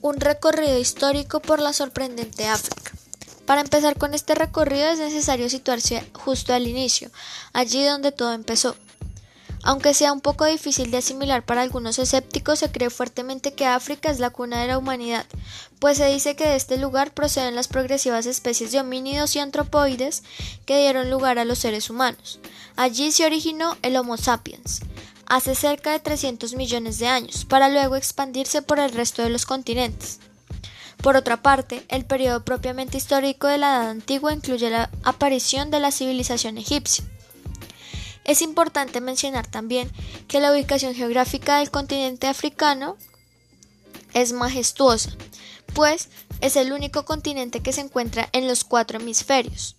Un recorrido histórico por la sorprendente África. Para empezar con este recorrido es necesario situarse justo al inicio, allí donde todo empezó. Aunque sea un poco difícil de asimilar para algunos escépticos, se cree fuertemente que África es la cuna de la humanidad, pues se dice que de este lugar proceden las progresivas especies de homínidos y antropoides que dieron lugar a los seres humanos. Allí se originó el Homo sapiens, hace cerca de 300 millones de años, para luego expandirse por el resto de los continentes. Por otra parte, el periodo propiamente histórico de la Edad Antigua incluye la aparición de la civilización egipcia. Es importante mencionar también que la ubicación geográfica del continente africano es majestuosa, pues es el único continente que se encuentra en los cuatro hemisferios.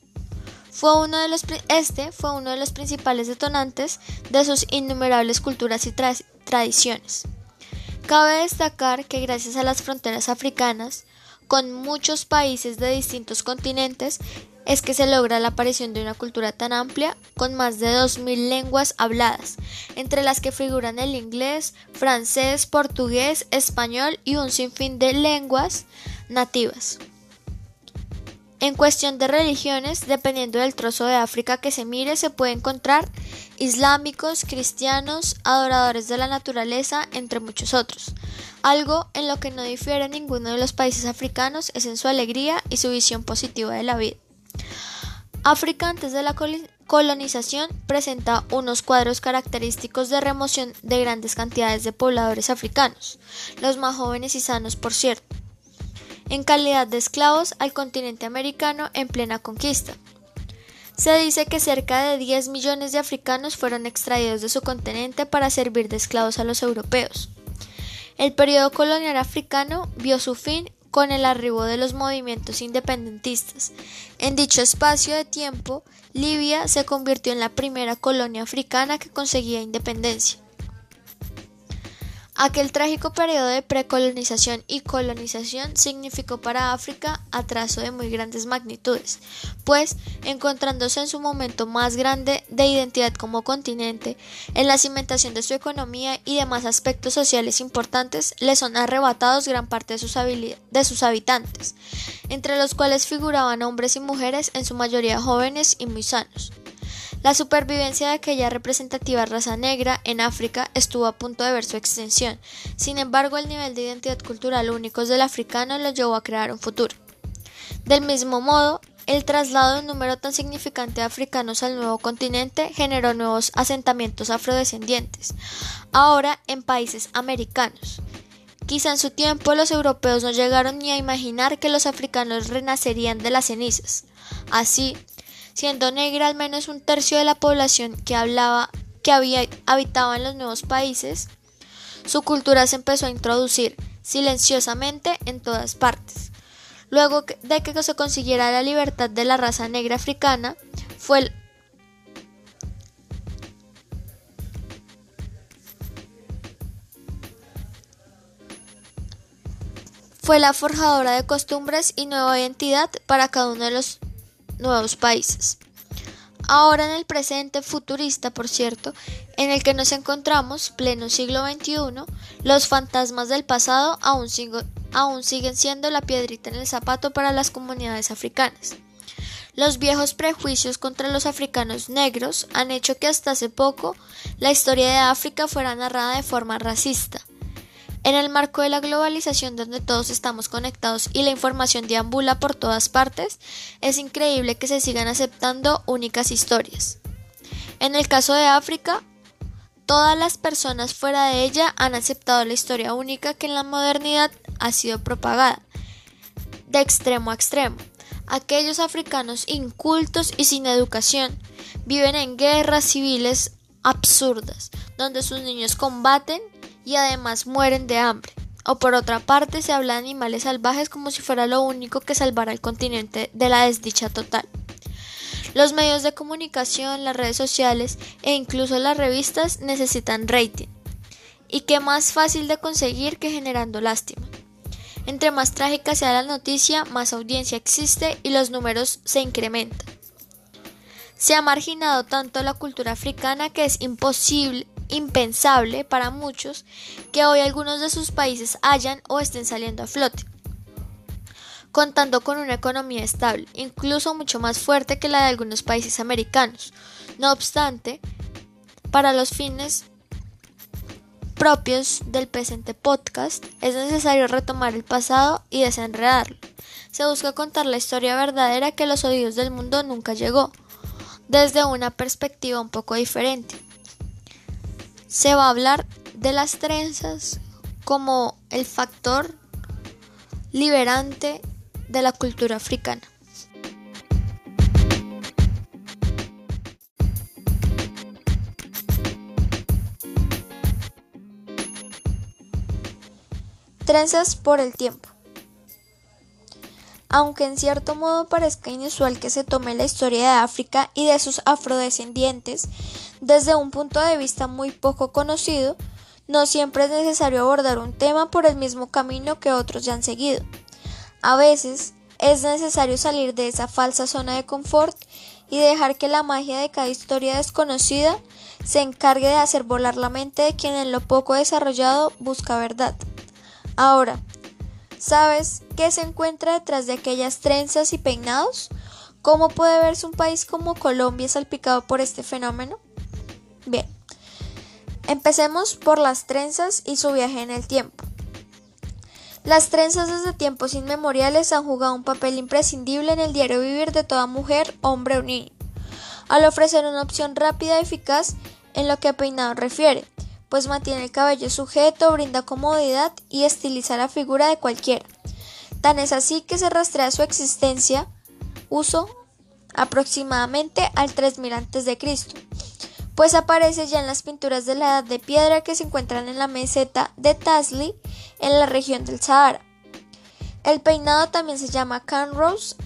Fue uno de los, este fue uno de los principales detonantes de sus innumerables culturas y tradiciones. Cabe destacar que gracias a las fronteras africanas, con muchos países de distintos continentes, es que se logra la aparición de una cultura tan amplia con más de 2.000 lenguas habladas, entre las que figuran el inglés, francés, portugués, español y un sinfín de lenguas nativas. En cuestión de religiones, dependiendo del trozo de África que se mire, se puede encontrar islámicos, cristianos, adoradores de la naturaleza, entre muchos otros. Algo en lo que no difiere ninguno de los países africanos es en su alegría y su visión positiva de la vida. África antes de la colonización presenta unos cuadros característicos de remoción de grandes cantidades de pobladores africanos, los más jóvenes y sanos por cierto, en calidad de esclavos al continente americano en plena conquista. Se dice que cerca de 10 millones de africanos fueron extraídos de su continente para servir de esclavos a los europeos. El periodo colonial africano vio su fin con el arribo de los movimientos independentistas. En dicho espacio de tiempo, Libia se convirtió en la primera colonia africana que conseguía independencia. Aquel trágico periodo de precolonización y colonización significó para África atraso de muy grandes magnitudes, pues, encontrándose en su momento más grande de identidad como continente, en la cimentación de su economía y demás aspectos sociales importantes, le son arrebatados gran parte de sus, de sus habitantes, entre los cuales figuraban hombres y mujeres, en su mayoría jóvenes y muy sanos. La supervivencia de aquella representativa raza negra en África estuvo a punto de ver su extensión. Sin embargo, el nivel de identidad cultural único del africano lo llevó a crear un futuro. Del mismo modo, el traslado de un número tan significante de africanos al nuevo continente generó nuevos asentamientos afrodescendientes, ahora en países americanos. Quizá en su tiempo los europeos no llegaron ni a imaginar que los africanos renacerían de las cenizas. Así, siendo negra al menos un tercio de la población que hablaba que había habitaba en los nuevos países, su cultura se empezó a introducir silenciosamente en todas partes. Luego de que se consiguiera la libertad de la raza negra africana, fue fue la forjadora de costumbres y nueva identidad para cada uno de los nuevos países. Ahora en el presente futurista, por cierto, en el que nos encontramos, pleno siglo XXI, los fantasmas del pasado aún, siguen siendo la piedrita en el zapato para las comunidades africanas. Los viejos prejuicios contra los africanos negros han hecho que hasta hace poco la historia de África fuera narrada de forma racista. En el marco de la globalización donde todos estamos conectados y la información deambula por todas partes, es increíble que se sigan aceptando únicas historias. En el caso de África, todas las personas fuera de ella han aceptado la historia única que en la modernidad ha sido propagada, de extremo a extremo. Aquellos africanos incultos y sin educación viven en guerras civiles absurdas, donde sus niños combaten y además mueren de hambre. O por otra parte se habla de animales salvajes como si fuera lo único que salvara al continente de la desdicha total. Los medios de comunicación, las redes sociales e incluso las revistas necesitan rating. Y qué más fácil de conseguir que generando lástima. Entre más trágica sea la noticia, más audiencia existe y los números se incrementan. Se ha marginado tanto la cultura africana que es imposible impensable para muchos que hoy algunos de sus países hayan o estén saliendo a flote, contando con una economía estable, incluso mucho más fuerte que la de algunos países americanos. No obstante, para los fines propios del presente podcast, es necesario retomar el pasado y desenredarlo. Se busca contar la historia verdadera que los oídos del mundo nunca llegó, desde una perspectiva un poco diferente. Se va a hablar de las trenzas como el factor liberante de la cultura africana. Trenzas por el tiempo. Aunque en cierto modo parezca inusual que se tome la historia de África y de sus afrodescendientes desde un punto de vista muy poco conocido, no siempre es necesario abordar un tema por el mismo camino que otros ya han seguido. A veces es necesario salir de esa falsa zona de confort y dejar que la magia de cada historia desconocida se encargue de hacer volar la mente de quien en lo poco desarrollado busca verdad. Ahora, ¿sabes qué se encuentra detrás de aquellas trenzas y peinados? ¿Cómo puede verse un país como Colombia salpicado por este fenómeno? Bien, empecemos por las trenzas y su viaje en el tiempo. Las trenzas desde tiempos inmemoriales han jugado un papel imprescindible en el diario vivir de toda mujer, hombre o niño, al ofrecer una opción rápida y eficaz en lo que a peinado refiere, pues mantiene el cabello sujeto, brinda comodidad y estiliza la figura de cualquiera. Tan es así que se rastrea su existencia, uso aproximadamente al 3000 a.C., pues aparece ya en las pinturas de la Edad de Piedra que se encuentran en la meseta de Tazli, en la región del Sahara. El peinado también se llama canros,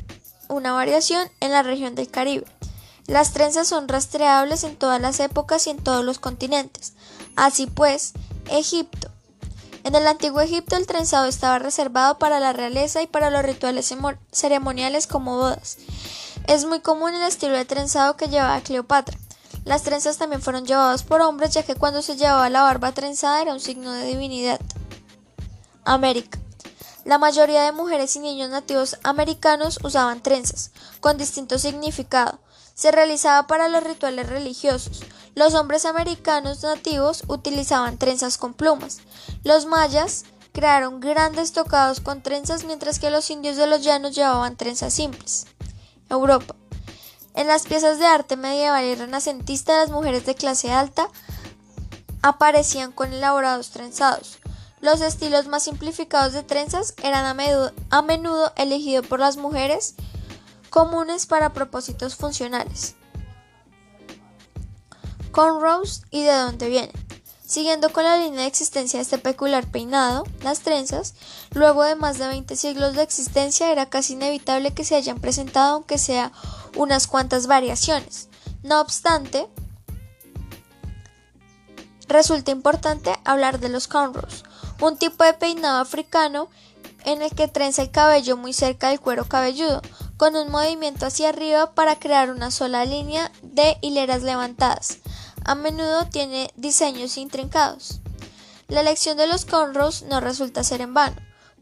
una variación en la región del Caribe. Las trenzas son rastreables en todas las épocas y en todos los continentes. Así pues, Egipto. En el antiguo Egipto el trenzado estaba reservado para la realeza y para los rituales ceremoniales como bodas. Es muy común el estilo de trenzado que llevaba Cleopatra. Las trenzas también fueron llevadas por hombres ya que cuando se llevaba la barba trenzada era un signo de divinidad. América. La mayoría de mujeres y niños nativos americanos usaban trenzas, con distinto significado. Se realizaba para los rituales religiosos. Los hombres americanos nativos utilizaban trenzas con plumas. Los mayas crearon grandes tocados con trenzas mientras que los indios de los llanos llevaban trenzas simples. Europa. En las piezas de arte medieval y renacentista las mujeres de clase alta aparecían con elaborados trenzados. Los estilos más simplificados de trenzas eran a menudo, a menudo elegidos por las mujeres comunes para propósitos funcionales cornrows y de dónde viene. Siguiendo con la línea de existencia de este peculiar peinado, las trenzas, luego de más de 20 siglos de existencia era casi inevitable que se hayan presentado aunque sea unas cuantas variaciones. No obstante, resulta importante hablar de los cornrows, un tipo de peinado africano en el que trenza el cabello muy cerca del cuero cabelludo, con un movimiento hacia arriba para crear una sola línea de hileras levantadas a menudo tiene diseños intrincados. La elección de los cornrows no resulta ser en vano,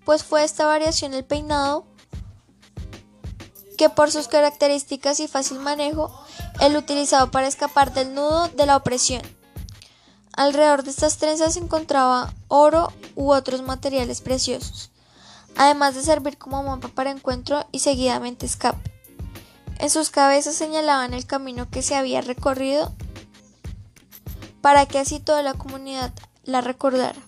pues fue esta variación el peinado que por sus características y fácil manejo, el utilizado para escapar del nudo de la opresión. Alrededor de estas trenzas se encontraba oro u otros materiales preciosos, además de servir como mapa para encuentro y seguidamente escape. En sus cabezas señalaban el camino que se había recorrido para que así toda la comunidad la recordara.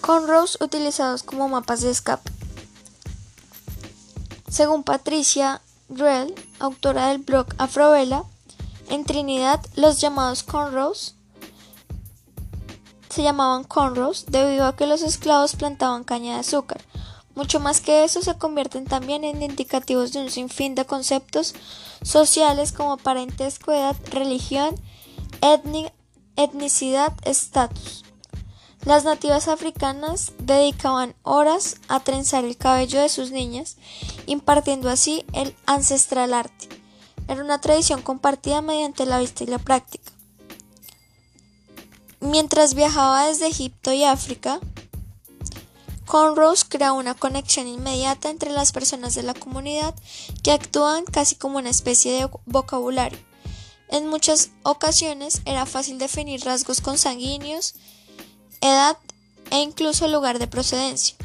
Conrows utilizados como mapas de escape. Según Patricia Drell, autora del blog Afrovela, en Trinidad los llamados cornrows se llamaban cornrows debido a que los esclavos plantaban caña de azúcar, mucho más que eso, se convierten también en indicativos de un sinfín de conceptos sociales como parentesco, edad, religión, etnicidad, estatus. Las nativas africanas dedicaban horas a trenzar el cabello de sus niñas, impartiendo así el ancestral arte. era una tradición compartida mediante la vista y la práctica. Mientras viajaba desde Egipto y África, Conrose creó una conexión inmediata entre las personas de la comunidad que actúan casi como una especie de vocabulario. En muchas ocasiones era fácil definir rasgos consanguíneos, edad e incluso lugar de procedencia.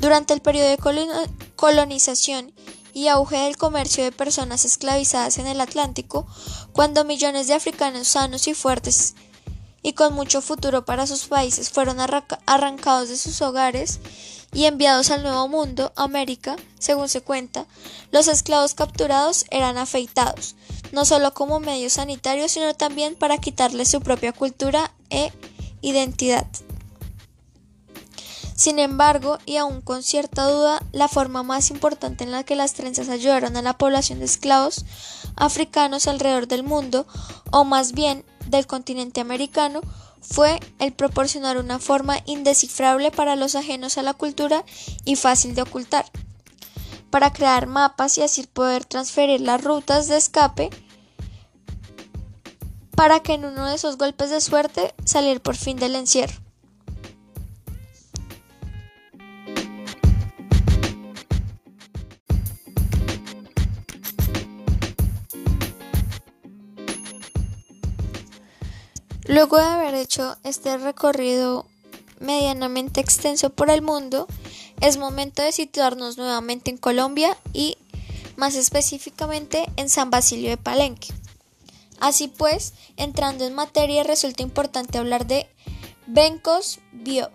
Durante el periodo de colonización y auge del comercio de personas esclavizadas en el Atlántico, cuando millones de africanos sanos y fuertes y con mucho futuro para sus países fueron arrancados de sus hogares y enviados al Nuevo Mundo, América, según se cuenta, los esclavos capturados eran afeitados, no solo como medio sanitario, sino también para quitarles su propia cultura e identidad. Sin embargo, y aún con cierta duda, la forma más importante en la que las trenzas ayudaron a la población de esclavos africanos alrededor del mundo, o más bien del continente americano, fue el proporcionar una forma indescifrable para los ajenos a la cultura y fácil de ocultar, para crear mapas y así poder transferir las rutas de escape para que en uno de esos golpes de suerte salir por fin del encierro. Luego de haber hecho este recorrido medianamente extenso por el mundo, es momento de situarnos nuevamente en Colombia y más específicamente en San Basilio de Palenque. Así pues, entrando en materia, resulta importante hablar de Bencos Bio,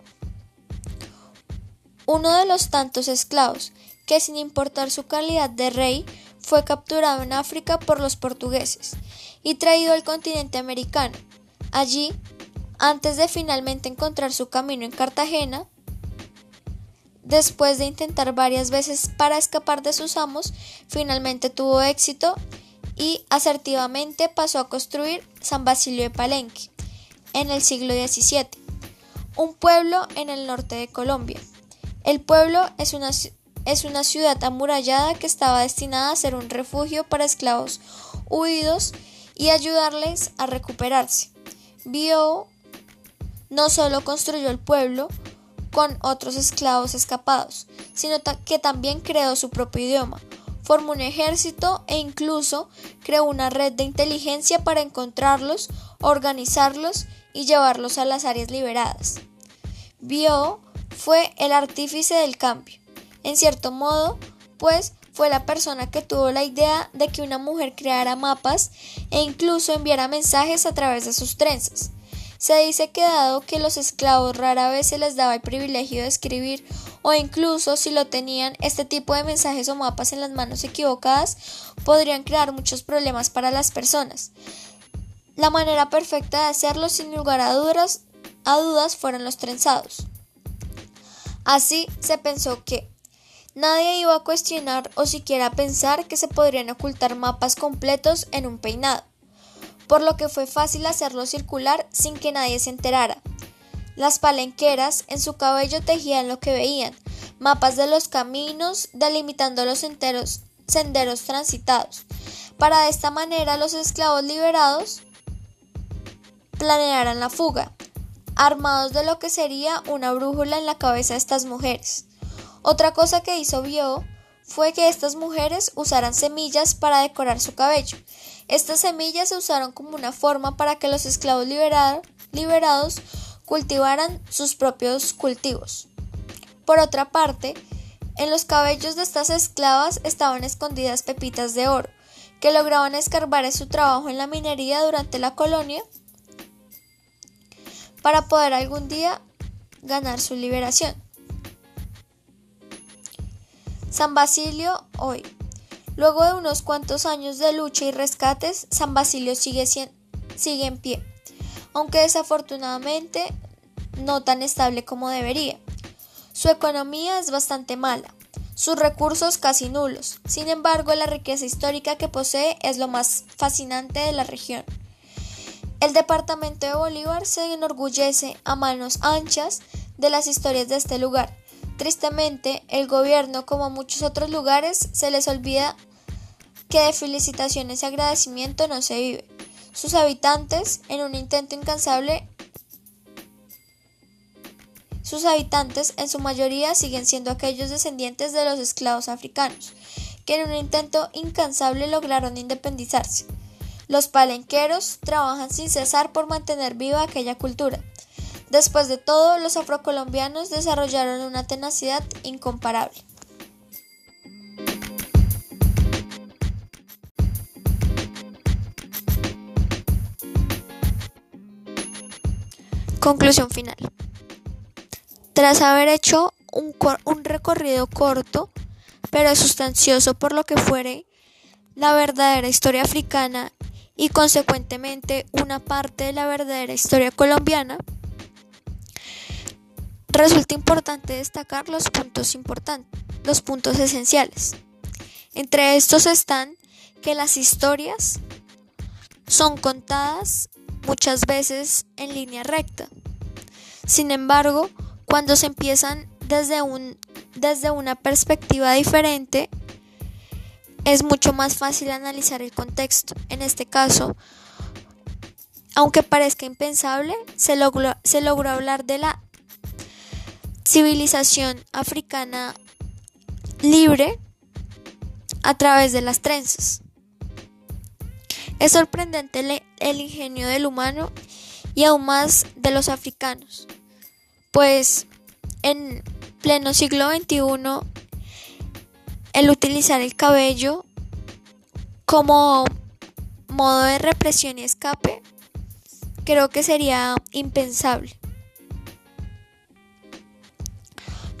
uno de los tantos esclavos que sin importar su calidad de rey fue capturado en África por los portugueses y traído al continente americano Allí, antes de finalmente encontrar su camino en Cartagena, después de intentar varias veces para escapar de sus amos, finalmente tuvo éxito y asertivamente pasó a construir San Basilio de Palenque en el siglo XVII, un pueblo en el norte de Colombia. El pueblo es una, es una ciudad amurallada que estaba destinada a ser un refugio para esclavos huidos y ayudarles a recuperarse. Vio no solo construyó el pueblo con otros esclavos escapados, sino que también creó su propio idioma, formó un ejército e incluso creó una red de inteligencia para encontrarlos, organizarlos y llevarlos a las áreas liberadas. Vio fue el artífice del cambio. En cierto modo, pues fue la persona que tuvo la idea de que una mujer creara mapas e incluso enviara mensajes a través de sus trenzas. Se dice que dado que los esclavos rara vez se les daba el privilegio de escribir o incluso si lo tenían este tipo de mensajes o mapas en las manos equivocadas podrían crear muchos problemas para las personas. La manera perfecta de hacerlo sin lugar a dudas, a dudas fueron los trenzados. Así se pensó que Nadie iba a cuestionar o siquiera pensar que se podrían ocultar mapas completos en un peinado, por lo que fue fácil hacerlo circular sin que nadie se enterara. Las palenqueras en su cabello tejían lo que veían, mapas de los caminos delimitando los senderos transitados. Para de esta manera los esclavos liberados planearan la fuga, armados de lo que sería una brújula en la cabeza de estas mujeres. Otra cosa que hizo Bio fue que estas mujeres usaran semillas para decorar su cabello. Estas semillas se usaron como una forma para que los esclavos liberados cultivaran sus propios cultivos. Por otra parte, en los cabellos de estas esclavas estaban escondidas pepitas de oro, que lograban escarbar en su trabajo en la minería durante la colonia para poder algún día ganar su liberación. San Basilio hoy. Luego de unos cuantos años de lucha y rescates, San Basilio sigue, en pie, aunque desafortunadamente no tan estable como debería. Su economía es bastante mala, sus recursos casi nulos. Sin embargo, la riqueza histórica que posee es lo más fascinante de la región. El departamento de Bolívar se enorgullece a manos anchas de las historias de este lugar Tristemente, el gobierno, como muchos otros lugares, se les olvida que de felicitaciones y agradecimiento no se vive. Sus habitantes, en un intento incansable, sus habitantes en su mayoría siguen siendo aquellos descendientes de los esclavos africanos, que en un intento incansable lograron independizarse. Los palenqueros trabajan sin cesar por mantener viva aquella cultura. Después de todo, los afrocolombianos desarrollaron una tenacidad incomparable. Conclusión final. Tras haber hecho un, recorrido corto, pero sustancioso por lo que fuere la verdadera historia africana y consecuentemente una parte de la verdadera historia colombiana, resulta importante destacar los puntos importantes, los puntos esenciales. Entre estos están que las historias son contadas muchas veces en línea recta. Sin embargo, cuando se empiezan desde, un, desde una perspectiva diferente, es mucho más fácil analizar el contexto. En este caso, aunque parezca impensable, se se logró hablar de la civilización africana libre a través de las trenzas. Es sorprendente el, ingenio del humano y aún más de los africanos, pues en pleno siglo XXI el utilizar el cabello como modo de represión y escape creo que sería impensable.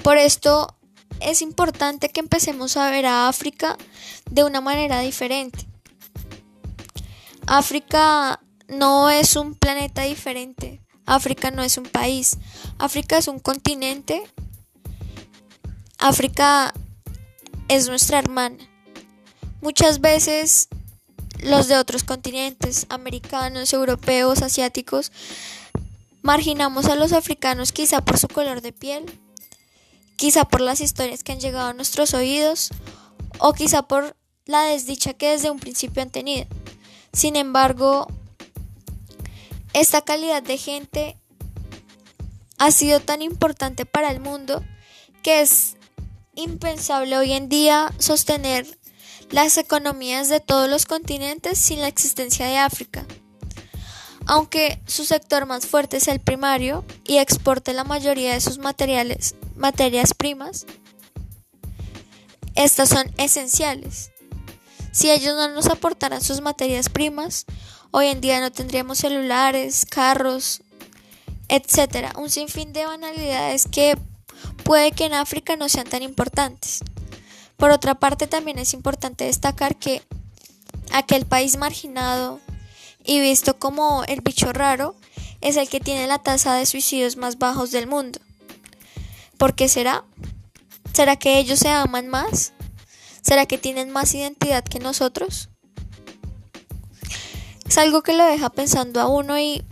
Por esto es importante que empecemos a ver a África de una manera diferente. África no es un planeta diferente. África no es un país. África es un continente. África es nuestra hermana. Muchas veces los de otros continentes, americanos, europeos, asiáticos, marginamos a los africanos quizá por su color de piel, quizá por las historias que han llegado a nuestros oídos o quizá por la desdicha que desde un principio han tenido. Sin embargo, esta calidad de gente ha sido tan importante para el mundo que es impensable hoy en día sostener las economías de todos los continentes sin la existencia de África. Aunque su sector más fuerte es el primario y exporte la mayoría de sus materiales materias primas, estas son esenciales. Si ellos no nos aportaran sus materias primas, hoy en día no tendríamos celulares, carros, etc. Un sinfín de banalidades que puede que en África no sean tan importantes. Por otra parte, también es importante destacar que aquel país marginado y visto como el bicho raro es el que tiene la tasa de suicidios más bajos del mundo. ¿Por qué será? ¿Será que ellos se aman más? ¿Será que tienen más identidad que nosotros? Es algo que lo deja pensando a uno y,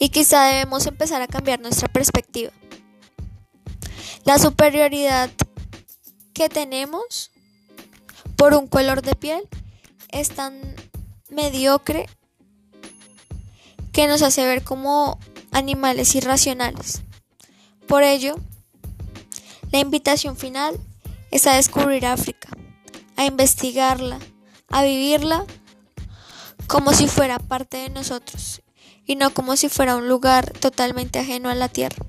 y quizá debemos empezar a cambiar nuestra perspectiva. La superioridad que tenemos por un color de piel es tan mediocre que nos hace ver como animales irracionales. Por ello, la invitación final es a descubrir África, a investigarla, a vivirla como si fuera parte de nosotros y no como si fuera un lugar totalmente ajeno a la tierra.